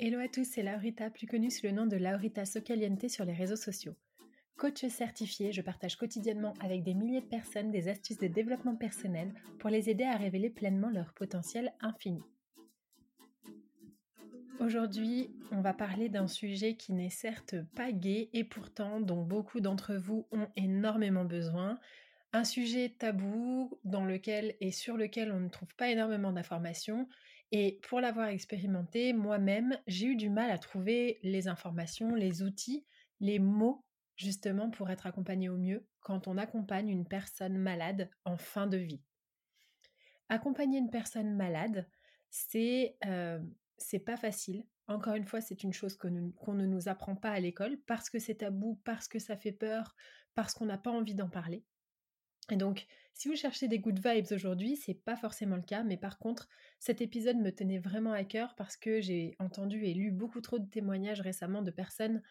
Hello à tous, c'est Laurita, plus connue sous le nom de Laurita Socaliente sur les réseaux sociaux. Coach certifié, je partage quotidiennement avec des milliers de personnes des astuces de développement personnel pour les aider à révéler pleinement leur potentiel infini. Aujourd'hui, on va parler d'un sujet qui n'est certes pas gai et pourtant dont beaucoup d'entre vous ont énormément besoin. Un sujet tabou dans lequel et sur lequel on ne trouve pas énormément d'informations. Et pour l'avoir expérimenté moi-même, j'ai eu du mal à trouver les informations, les outils, les mots justement pour être accompagné au mieux quand on accompagne une personne malade en fin de vie. Accompagner une personne malade, c'est euh, c'est pas facile. Encore une fois, c'est une chose qu'on ne nous apprend pas à l'école parce que c'est tabou, parce que ça fait peur, parce qu'on n'a pas envie d'en parler. Et donc, si vous cherchez des good vibes aujourd'hui, c'est pas forcément le cas, mais par contre, cet épisode me tenait vraiment à cœur parce que j'ai entendu et lu beaucoup trop de témoignages récemment de personnes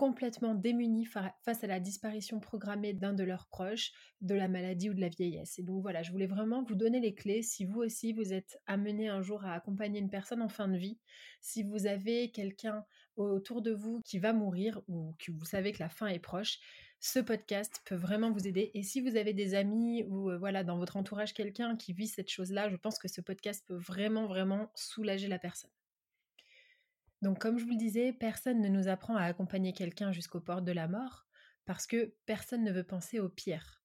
complètement démunis face à la disparition programmée d'un de leurs proches, de la maladie ou de la vieillesse. Et donc voilà, je voulais vraiment vous donner les clés si vous aussi vous êtes amené un jour à accompagner une personne en fin de vie, si vous avez quelqu'un autour de vous qui va mourir ou que vous savez que la fin est proche, ce podcast peut vraiment vous aider. Et si vous avez des amis ou euh, voilà dans votre entourage quelqu'un qui vit cette chose-là, je pense que ce podcast peut vraiment vraiment soulager la personne. Donc comme je vous le disais, personne ne nous apprend à accompagner quelqu'un jusqu'aux portes de la mort parce que personne ne veut penser au pire.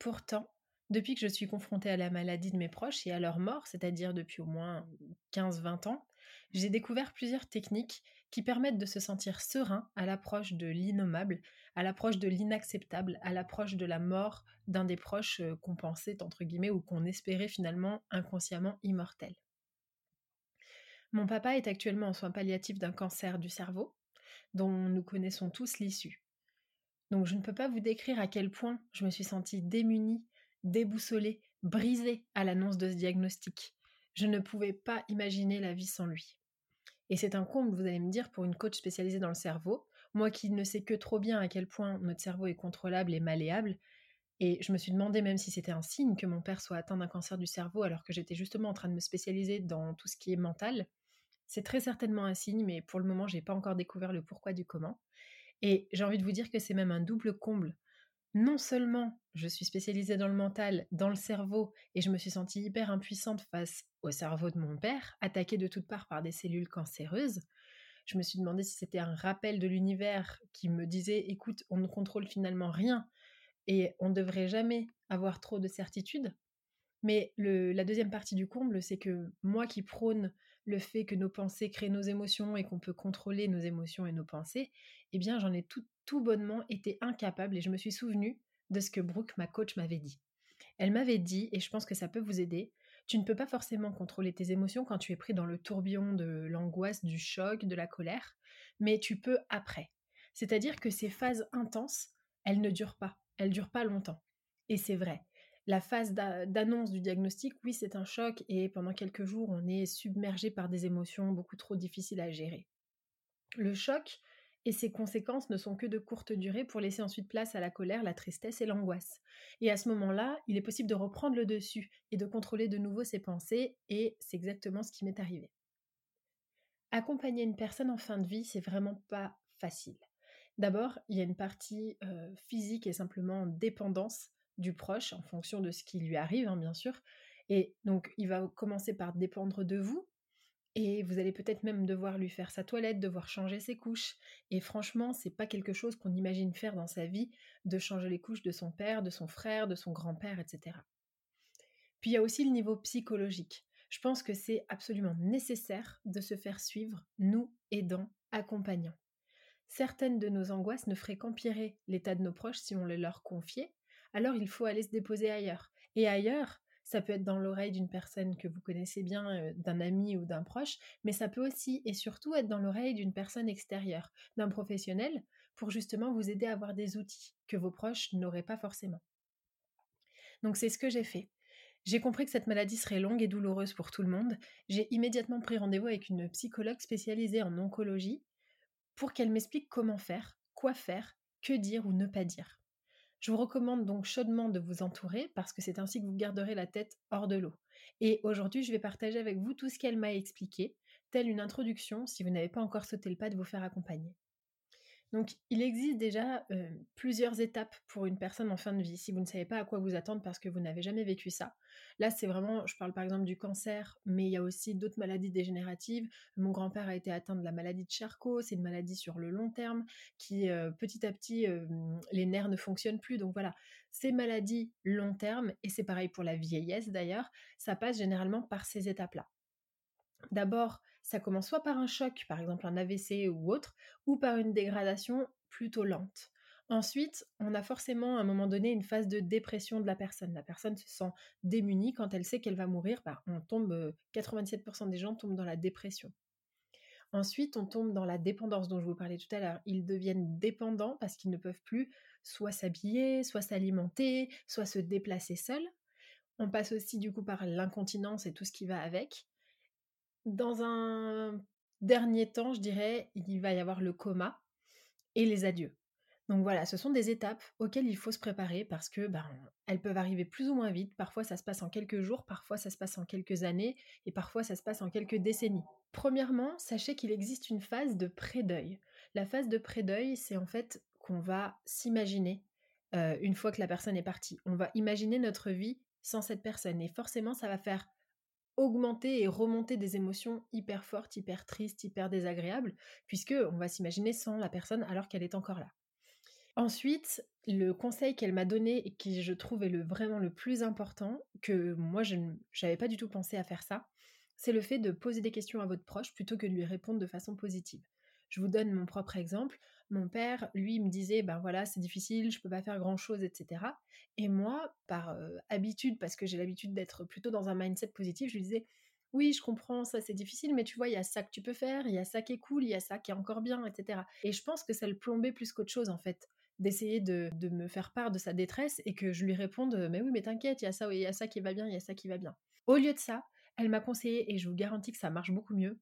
Pourtant, depuis que je suis confrontée à la maladie de mes proches et à leur mort, c'est-à-dire depuis au moins 15-20 ans, j'ai découvert plusieurs techniques qui permettent de se sentir serein à l'approche de l'innommable, à l'approche de l'inacceptable, à l'approche de la mort d'un des proches euh, qu'on pensait, entre guillemets, ou qu'on espérait finalement inconsciemment immortel. Mon papa est actuellement en soins palliatifs d'un cancer du cerveau, dont nous connaissons tous l'issue. Donc je ne peux pas vous décrire à quel point je me suis sentie démunie, déboussolée, brisée à l'annonce de ce diagnostic. Je ne pouvais pas imaginer la vie sans lui. Et c'est un comble, vous allez me dire, pour une coach spécialisée dans le cerveau, moi qui ne sais que trop bien à quel point notre cerveau est contrôlable et malléable, et je me suis demandé même si c'était un signe que mon père soit atteint d'un cancer du cerveau alors que j'étais justement en train de me spécialiser dans tout ce qui est mental. C'est très certainement un signe, mais pour le moment, j'ai pas encore découvert le pourquoi du comment. Et j'ai envie de vous dire que c'est même un double comble. Non seulement je suis spécialisée dans le mental, dans le cerveau, et je me suis sentie hyper impuissante face au cerveau de mon père, attaqué de toutes parts par des cellules cancéreuses. Je me suis demandé si c'était un rappel de l'univers qui me disait écoute, on ne contrôle finalement rien et on ne devrait jamais avoir trop de certitudes. Mais la deuxième partie du comble, c'est que moi qui prône le fait que nos pensées créent nos émotions et qu'on peut contrôler nos émotions et nos pensées, eh bien j'en ai tout, tout bonnement été incapable et je me suis souvenue de ce que Brooke, ma coach, m'avait dit. Elle m'avait dit, et je pense que ça peut vous aider, tu ne peux pas forcément contrôler tes émotions quand tu es pris dans le tourbillon de l'angoisse, du choc, de la colère, mais tu peux après. C'est-à-dire que ces phases intenses, elles ne durent pas, elles durent pas longtemps. Et c'est vrai. la phase d'annonce du diagnostic, oui, c'est un choc et pendant quelques jours, on est submergé par des émotions beaucoup trop difficiles à gérer. Le choc et ses conséquences ne sont que de courte durée pour laisser ensuite place à la colère, la tristesse et l'angoisse. Et à ce moment-là, il est possible de reprendre le dessus et de contrôler de nouveau ses pensées et c'est exactement ce qui m'est arrivé. Accompagner une personne en fin de vie, c'est vraiment pas facile. D'abord, il y a une partie euh, physique et simplement dépendance du proche en fonction de ce qui lui arrive, hein, bien sûr. Et donc, il va commencer par dépendre de vous. Et vous allez peut-être même devoir lui faire sa toilette, devoir changer ses couches. Et franchement, c'est pas quelque chose qu'on imagine faire dans sa vie, de changer les couches de son père, de son frère, de son grand-père, etc. Puis il y a aussi le niveau psychologique. Je pense que c'est absolument nécessaire de se faire suivre, nous aidants, accompagnants. Certaines de nos angoisses ne feraient qu'empirer l'état de nos proches si on les leur confiait, alors il faut aller se déposer ailleurs. Et ailleurs, ça peut être dans l'oreille d'une personne que vous connaissez bien, euh, d'un ami ou d'un proche, mais ça peut aussi et surtout être dans l'oreille d'une personne extérieure, d'un professionnel, pour justement vous aider à avoir des outils que vos proches n'auraient pas forcément. Donc c'est ce que j'ai fait. J'ai compris que cette maladie serait longue et douloureuse pour tout le monde. J'ai immédiatement pris rendez-vous avec une psychologue spécialisée en oncologie pour qu'elle m'explique comment faire, quoi faire, que dire ou ne pas dire. Je vous recommande donc chaudement de vous entourer parce que c'est ainsi que vous garderez la tête hors de l'eau. Et aujourd'hui, je vais partager avec vous tout ce qu'elle m'a expliqué, telle une introduction si vous n'avez pas encore sauté le pas de vous faire accompagner. Donc, il existe déjà plusieurs étapes pour une personne en fin de vie. Si vous ne savez pas à quoi vous attendre parce que vous n'avez jamais vécu ça, là, c'est vraiment, je parle par exemple du cancer, mais il y a aussi d'autres maladies dégénératives. Mon grand-père a été atteint de la maladie de Charcot, c'est une maladie sur le long terme qui, petit à petit, les nerfs ne fonctionnent plus. Donc voilà, ces maladies long terme, et c'est pareil pour la vieillesse d'ailleurs, ça passe généralement par ces étapes-là. D'abord, ça commence soit par un choc, par exemple un AVC ou autre, ou par une dégradation plutôt lente. Ensuite, on a forcément à un moment donné une phase de dépression de la personne. La personne se sent démunie quand elle sait qu'elle va mourir. Bah, on tombe, 87% euh, des gens tombent dans la dépression. Ensuite, on tombe dans la dépendance dont je vous parlais tout à l'heure. Ils deviennent dépendants parce qu'ils ne peuvent plus soit s'habiller, soit s'alimenter, soit se déplacer seuls. On passe aussi du coup par l'incontinence et tout ce qui va avec. Dans un dernier temps, je dirais, il va y avoir le coma et les adieux. Donc voilà, ce sont des étapes auxquelles il faut se préparer parce que ben, elles peuvent arriver plus ou moins vite. Parfois ça se passe en quelques jours, parfois ça se passe en quelques années et parfois ça se passe en quelques décennies. Premièrement, sachez qu'il existe une phase de pré-deuil. La phase de pré-deuil, c'est en fait qu'on va s'imaginer euh, une fois que la personne est partie. On va imaginer notre vie sans cette personne et forcément ça va faire augmenter et remonter des émotions hyper fortes, hyper tristes, hyper désagréables, puisque on va s'imaginer sans la personne alors qu'elle est encore là. Ensuite, le conseil qu'elle m'a donné et qui je trouve est le, vraiment le plus important, que moi je n'avais pas du tout pensé à faire ça, c'est le fait de poser des questions à votre proche plutôt que de lui répondre de façon positive. Je vous donne mon propre exemple. Mon père, lui, me disait, ben voilà, c'est difficile, je peux pas faire grand chose, etc. Et moi, par euh, habitude, parce que j'ai l'habitude d'être plutôt dans un mindset positif, je lui disais, oui, je comprends, ça c'est difficile, mais tu vois, il y a ça que tu peux faire, il y a ça qui est cool, il y a ça qui est encore bien, etc. Et je pense que ça le plombait plus qu'autre chose, en fait, d'essayer de, me faire part de sa détresse et que je lui réponde, mais oui, mais t'inquiète, il y a ça, il y a ça qui va bien, il y a ça qui va bien. Au lieu de ça, elle m'a conseillé, et je vous garantis que ça marche beaucoup mieux,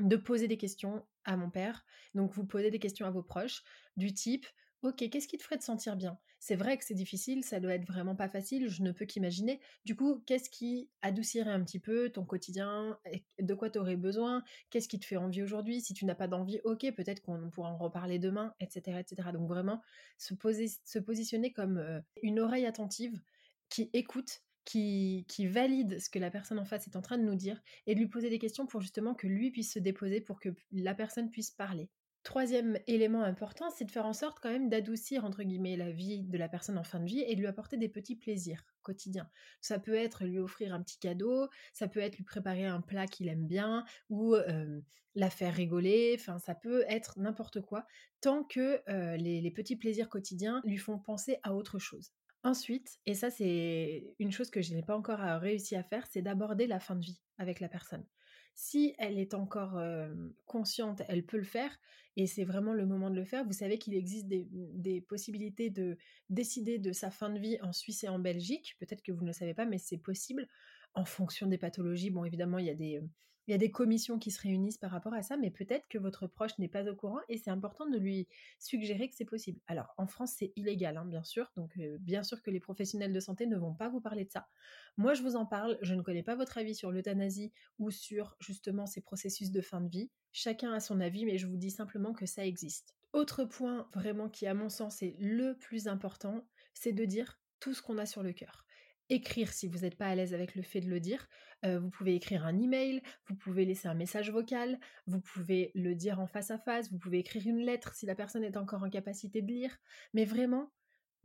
de poser des questions à mon père. Donc vous posez des questions à vos proches du type Ok, qu'est-ce qui te ferait te sentir bien? C'est vrai que c'est difficile, ça doit être vraiment pas facile, je ne peux qu'imaginer. Du coup, qu'est-ce qui adoucirait un petit peu ton quotidien De quoi tu aurais besoin? Qu'est-ce qui te fait envie aujourd'hui? Si tu n'as pas d'envie, ok, peut-être qu'on pourra en reparler demain, etc. etc. Donc vraiment, se, poser, se positionner comme une oreille attentive qui écoute qui, valide ce que la personne en face est en train de nous dire et de lui poser des questions pour justement que lui puisse se déposer pour que la personne puisse parler. Troisième élément important, c'est de faire en sorte quand même d'adoucir entre guillemets la vie de la personne en fin de vie et de lui apporter des petits plaisirs quotidiens. Ça peut être lui offrir un petit cadeau, ça peut être lui préparer un plat qu'il aime bien ou la faire rigoler, enfin ça peut être n'importe quoi tant que les petits plaisirs quotidiens lui font penser à autre chose. Ensuite, et ça c'est une chose que je n'ai pas encore réussi à faire, c'est d'aborder la fin de vie avec la personne. Si elle est encore consciente, elle peut le faire, et c'est vraiment le moment de le faire. Vous savez qu'il existe des, possibilités de décider de sa fin de vie en Suisse et en Belgique. Peut-être que vous ne le savez pas, mais c'est possible en fonction des pathologies. Bon, évidemment, il y a des, il y a des commissions qui se réunissent par rapport à ça, mais peut-être que votre proche n'est pas au courant et c'est important de lui suggérer que c'est possible. Alors, en France, c'est illégal, hein, bien sûr, donc euh, bien sûr que les professionnels de santé ne vont pas vous parler de ça. Moi, je vous en parle, je ne connais pas votre avis sur l'euthanasie ou sur justement ces processus de fin de vie. Chacun a son avis, mais je vous dis simplement que ça existe. Autre point vraiment qui, à mon sens, est le plus important, c'est de dire tout ce qu'on a sur le cœur écrire si vous n'êtes pas à l'aise avec le fait de le dire. Euh, vous pouvez écrire un email, vous pouvez laisser un message vocal, vous pouvez le dire en face à face, vous pouvez écrire une lettre si la personne est encore en capacité de lire. Mais vraiment,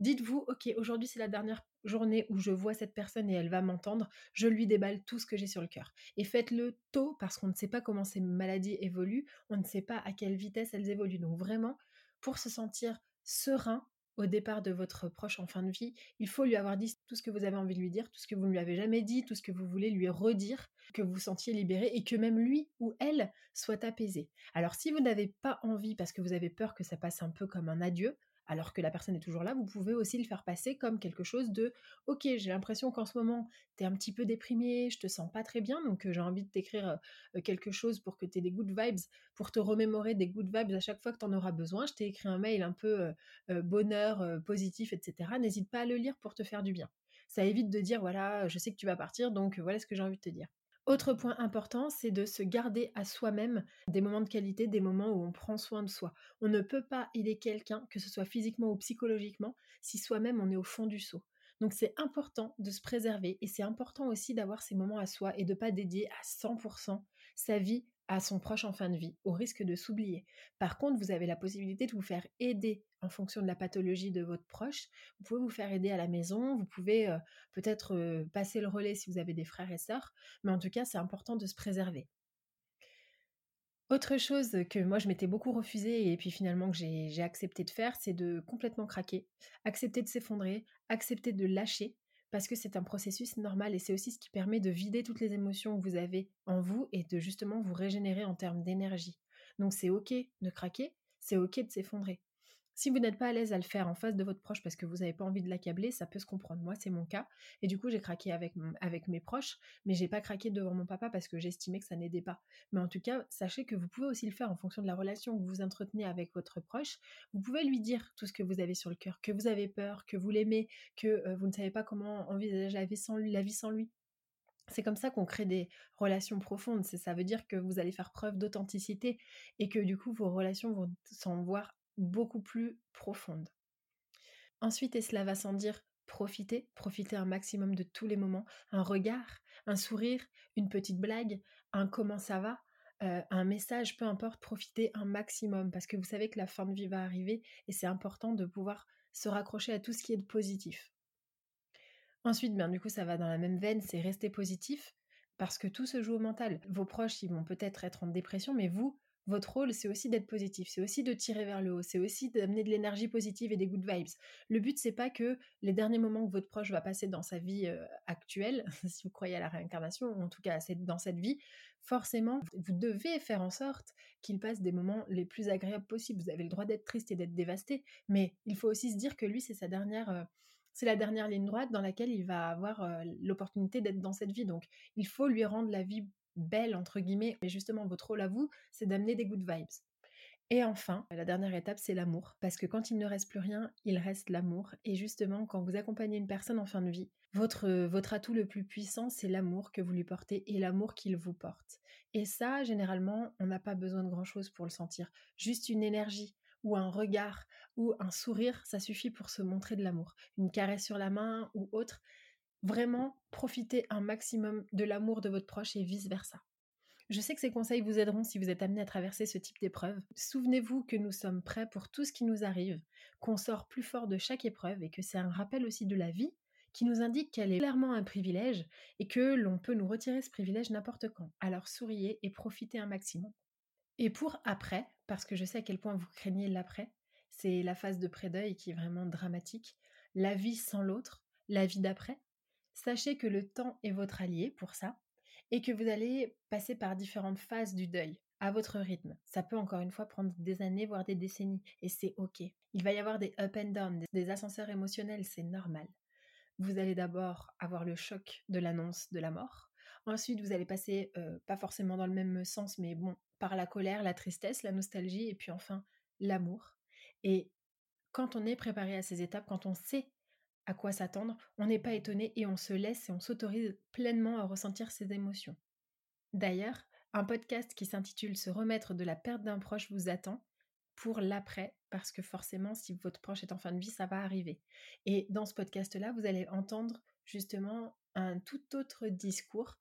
dites-vous, ok, aujourd'hui c'est la dernière journée où je vois cette personne et elle va m'entendre, je lui déballe tout ce que j'ai sur le cœur. Et faites-le tôt parce qu'on ne sait pas comment ces maladies évoluent, on ne sait pas à quelle vitesse elles évoluent. Donc vraiment, pour se sentir serein, au départ de votre proche en fin de vie, il faut lui avoir dit tout ce que vous avez envie de lui dire, tout ce que vous ne lui avez jamais dit, tout ce que vous voulez lui redire, que vous sentiez libéré et que même lui ou elle soit apaisé. Alors si vous n'avez pas envie parce que vous avez peur que ça passe un peu comme un adieu, alors que la personne est toujours là, vous pouvez aussi le faire passer comme quelque chose de OK, j'ai l'impression qu'en ce moment, tu es un petit peu déprimé, je te sens pas très bien, donc euh, j'ai envie de t'écrire euh, quelque chose pour que tu aies des good vibes, pour te remémorer des good vibes à chaque fois que tu en auras besoin. Je t'ai écrit un mail un peu euh, bonheur, positif, etc. N'hésite pas à le lire pour te faire du bien. Ça évite de dire voilà, je sais que tu vas partir, donc voilà ce que j'ai envie de te dire. Autre point important, c'est de se garder à soi-même des moments de qualité, des moments où on prend soin de soi. On ne peut pas aider quelqu'un, que ce soit physiquement ou psychologiquement, si soi-même on est au fond du seau. Donc c'est important de se préserver et c'est important aussi d'avoir ces moments à soi et de ne pas dédier à 100% sa vie à son proche en fin de vie, au risque de s'oublier. Par contre, vous avez la possibilité de vous faire aider en fonction de la pathologie de votre proche. Vous pouvez vous faire aider à la maison, vous pouvez euh, peut-être euh, passer le relais si vous avez des frères et sœurs, mais en tout cas, c'est important de se préserver. Autre chose que moi je m'étais beaucoup refusée et puis finalement que j'ai accepté de faire, c'est de complètement craquer, accepter de s'effondrer, accepter de lâcher, parce que c'est un processus normal et c'est aussi ce qui permet de vider toutes les émotions que vous avez en vous et de justement vous régénérer en termes d'énergie. Donc c'est ok de craquer, c'est ok de s'effondrer. Si vous n'êtes pas à l'aise à le faire en face de votre proche parce que vous n'avez pas envie de l'accabler, ça peut se comprendre. Moi, c'est mon cas. Et du coup, j'ai craqué avec, mes proches, mais j'ai pas craqué devant mon papa parce que j'estimais que ça n'aidait pas. Mais en tout cas, sachez que vous pouvez aussi le faire en fonction de la relation que vous entretenez avec votre proche. Vous pouvez lui dire tout ce que vous avez sur le cœur, que vous avez peur, que vous l'aimez, que euh, vous ne savez pas comment envisager la vie sans lui. La vie sans lui. C'est comme ça qu'on crée des relations profondes. Ça veut dire que vous allez faire preuve d'authenticité et que du coup vos relations vont s'en voir beaucoup plus profonde. Ensuite, et cela va sans dire, profiter, profiter un maximum de tous les moments, un regard, un sourire, une petite blague, un comment ça va, euh, un message, peu importe, profiter un maximum parce que vous savez que la fin de vie va arriver et c'est important de pouvoir se raccrocher à tout ce qui est de positif. Ensuite, bien du coup, ça va dans la même veine, c'est rester positif parce que tout se joue au mental. Vos proches, ils vont peut-être être en dépression, mais vous, votre rôle, c'est aussi d'être positif, c'est aussi de tirer vers le haut, c'est aussi d'amener de l'énergie positive et des good vibes. Le but, c'est pas que les derniers moments que votre proche va passer dans sa vie euh, actuelle, si vous croyez à la réincarnation, ou en tout cas dans cette vie, forcément, vous devez faire en sorte qu'il passe des moments les plus agréables possibles. Vous avez le droit d'être triste et d'être dévasté, mais il faut aussi se dire que lui, c'est sa dernière. Euh, c'est la dernière ligne droite dans laquelle il va avoir euh, l'opportunité d'être dans cette vie. Donc, il faut lui rendre la vie belle, entre guillemets, mais justement, votre rôle à vous, c'est d'amener des good vibes. Et enfin, la dernière étape, c'est l'amour. Parce que quand il ne reste plus rien, il reste l'amour. Et justement, quand vous accompagnez une personne en fin de vie, votre, votre atout le plus puissant, c'est l'amour que vous lui portez et l'amour qu'il vous porte. Et ça, généralement, on n'a pas besoin de grand-chose pour le sentir. Juste une énergie ou un regard ou un sourire, ça suffit pour se montrer de l'amour. Une caresse sur la main ou autre, Vraiment, profitez un maximum de l'amour de votre proche et vice-versa. Je sais que ces conseils vous aideront si vous êtes amené à traverser ce type d'épreuve. Souvenez-vous que nous sommes prêts pour tout ce qui nous arrive, qu'on sort plus fort de chaque épreuve et que c'est un rappel aussi de la vie qui nous indique qu'elle est clairement un privilège et que l'on peut nous retirer ce privilège n'importe quand. Alors souriez et profitez un maximum. Et pour après, parce que je sais à quel point vous craignez l'après, c'est la phase de pré-deuil qui est vraiment dramatique. la vie sans l'autre, la vie d'après, sachez que le temps est votre allié pour ça et que vous allez passer par différentes phases du deuil à votre rythme. Ça peut encore une fois prendre des années, voire des décennies, et c'est ok. Il va y avoir des up and down, des ascenseurs émotionnels, c'est normal. Vous allez d'abord avoir le choc de l'annonce de la mort. Ensuite, vous allez passer, euh, pas forcément dans le même sens, mais bon, par la colère, la tristesse, la nostalgie, et puis enfin l'amour. Et quand on est préparé à ces étapes, quand on sait à quoi s'attendre, on n'est pas étonné et on se laisse et on s'autorise pleinement à ressentir ces émotions. D'ailleurs, un podcast qui s'intitule Se remettre de la perte d'un proche vous attend pour l'après, parce que forcément, si votre proche est en fin de vie, ça va arriver. Et dans ce podcast-là, vous allez entendre justement un tout autre discours.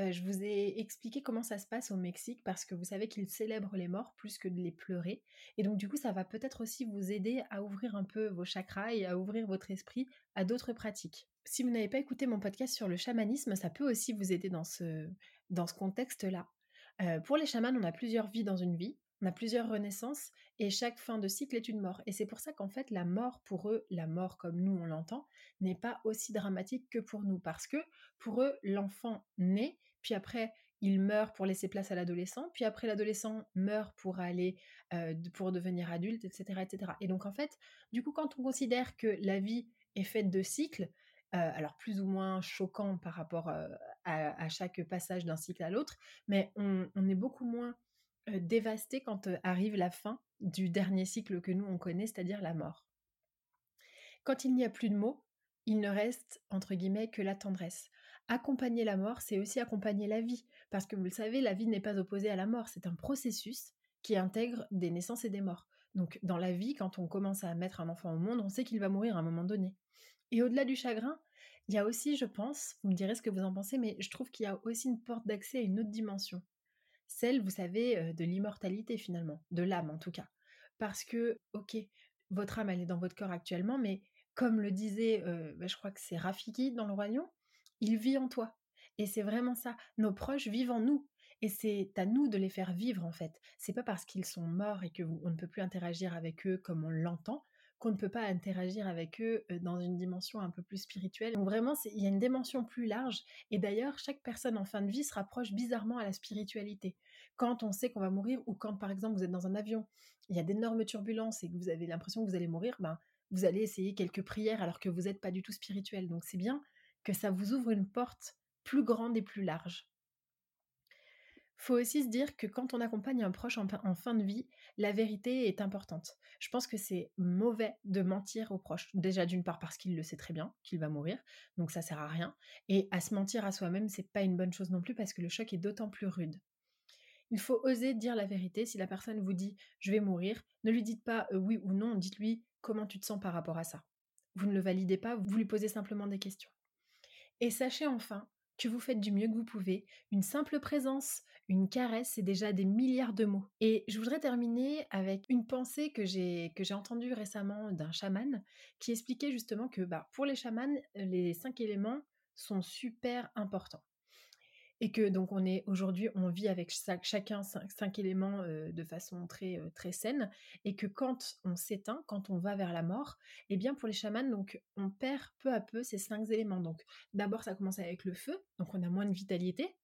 Euh, je vous ai expliqué comment ça se passe au Mexique parce que vous savez qu'ils célèbrent les morts plus que de les pleurer. Et donc du coup, ça va peut-être aussi vous aider à ouvrir un peu vos chakras et à ouvrir votre esprit à d'autres pratiques. Si vous n'avez pas écouté mon podcast sur le chamanisme, ça peut aussi vous aider dans ce, dans ce contexte-là pour les chamans, on a plusieurs vies dans une vie, on a plusieurs renaissances, et chaque fin de cycle est une mort. Et c'est pour ça qu'en fait, la mort pour eux, la mort comme nous on l'entend, n'est pas aussi dramatique que pour nous, parce que pour eux, l'enfant naît, puis après, il meurt pour laisser place à l'adolescent, puis après l'adolescent meurt pour aller, pour devenir adulte, etc., etc. Et donc en fait, du coup, quand on considère que la vie est faite de cycles, euh, alors plus ou moins choquant par rapport euh, à, chaque passage d'un cycle à l'autre, mais on, est beaucoup moins euh, dévasté quand arrive la fin du dernier cycle que nous on connaît, c'est-à-dire la mort. Quand il n'y a plus de mots, il ne reste entre guillemets que la tendresse. Accompagner la mort, c'est aussi accompagner la vie, parce que vous le savez, la vie n'est pas opposée à la mort, c'est un processus qui intègre des naissances et des morts. Donc dans la vie, quand on commence à mettre un enfant au monde, on sait qu'il va mourir à un moment donné. Et au-delà du chagrin, il y a aussi, je pense, vous me direz ce que vous en pensez, mais je trouve qu'il y a aussi une porte d'accès à une autre dimension. Celle, vous savez, de l'immortalité finalement, de l'âme en tout cas. Parce que, ok, votre âme, elle est dans votre corps actuellement, mais comme le disait, bah, je crois que c'est Rafiki dans le royaume, il vit en toi. Et c'est vraiment ça. Nos proches vivent en nous. Et c'est à nous de les faire vivre en fait. C'est pas parce qu'ils sont morts et que on ne peut plus interagir avec eux comme on l'entend qu'on ne peut pas interagir avec eux dans une dimension un peu plus spirituelle. Donc vraiment, il y a une dimension plus large. Et d'ailleurs, chaque personne en fin de vie se rapproche bizarrement à la spiritualité. Quand on sait qu'on va mourir ou quand par exemple vous êtes dans un avion, il y a d'énormes turbulences et que vous avez l'impression que vous allez mourir, ben, vous allez essayer quelques prières alors que vous n'êtes pas du tout spirituel. Donc c'est bien que ça vous ouvre une porte plus grande et plus large. Faut aussi se dire que quand on accompagne un proche en, fin de vie, la vérité est importante. Je pense que c'est mauvais de mentir aux proches. Déjà d'une part parce qu'il le sait très bien qu'il va mourir, donc ça sert à rien. Et à se mentir à soi-même, c'est pas une bonne chose non plus parce que le choc est d'autant plus rude. Il faut oser dire la vérité. Si la personne vous dit je vais mourir, ne lui dites pas euh, oui ou non, dites-lui comment tu te sens par rapport à ça? Vous ne le validez pas, vous lui posez simplement des questions. Et sachez enfin que vous faites du mieux que vous pouvez. Une simple présence, une caresse, c'est déjà des milliards de mots. Et je voudrais terminer avec une pensée que j'ai entendue récemment d'un chaman qui expliquait justement que bah, pour les chamans, les cinq éléments sont super importants et que donc on est aujourd'hui on vit avec chacun cinq, éléments de façon très très saine et que quand on s'éteint quand on va vers la mort eh bien pour les chamans donc on perd peu à peu ces cinq éléments donc d'abord ça commence avec le feu donc on a moins de vitalité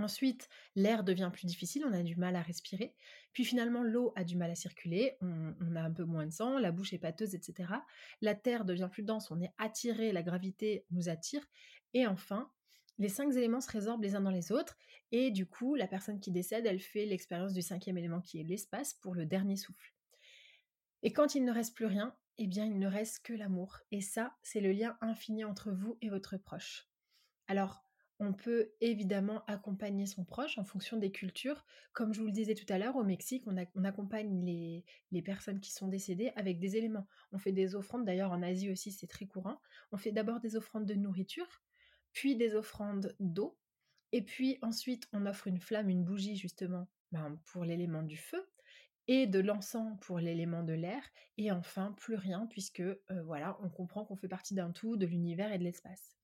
Ensuite, l'air devient plus difficile, on a du mal à respirer. Puis finalement, l'eau a du mal à circuler, on, on, a un peu moins de sang, la bouche est pâteuse, etc. La terre devient plus dense, on est attiré, la gravité nous attire. Et enfin, les cinq éléments se résorbent les uns dans les autres, et du coup, la personne qui décède, elle fait l'expérience du cinquième élément qui est l'espace pour le dernier souffle. Et quand il ne reste plus rien, eh bien, il ne reste que l'amour. Et ça, c'est le lien infini entre vous et votre proche. Alors, on peut évidemment accompagner son proche en fonction des cultures. Comme je vous le disais tout à l'heure, au Mexique, on, accompagne les, les, personnes qui sont décédées avec des éléments. On fait des offrandes, d'ailleurs en Asie aussi c'est très courant. On fait d'abord des offrandes de nourriture, puis des offrandes d'eau, et puis ensuite on offre une flamme, une bougie justement ben, pour l'élément du feu, et de l'encens pour l'élément de l'air, et enfin plus rien puisque euh, voilà, on comprend qu'on fait partie d'un tout, de l'univers et de l'espace.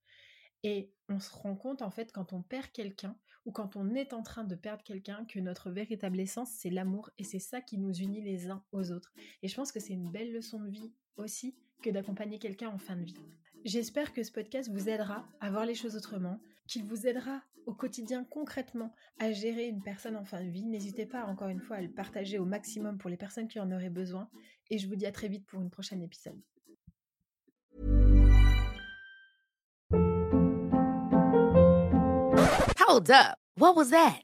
Et on se rend compte en fait quand on perd quelqu'un ou quand on est en train de perdre quelqu'un que notre véritable essence c'est l'amour et c'est ça qui nous unit les uns aux autres. Et je pense que c'est une belle leçon de vie aussi que d'accompagner quelqu'un en fin de vie. J'espère que ce podcast vous aidera à voir les choses autrement, qu'il vous aidera au quotidien concrètement à gérer une personne en fin de vie. N'hésitez pas encore une fois à le partager au maximum pour les personnes qui en auraient besoin. Et je vous dis à très vite pour une prochaine épisode. Hold up. What was that?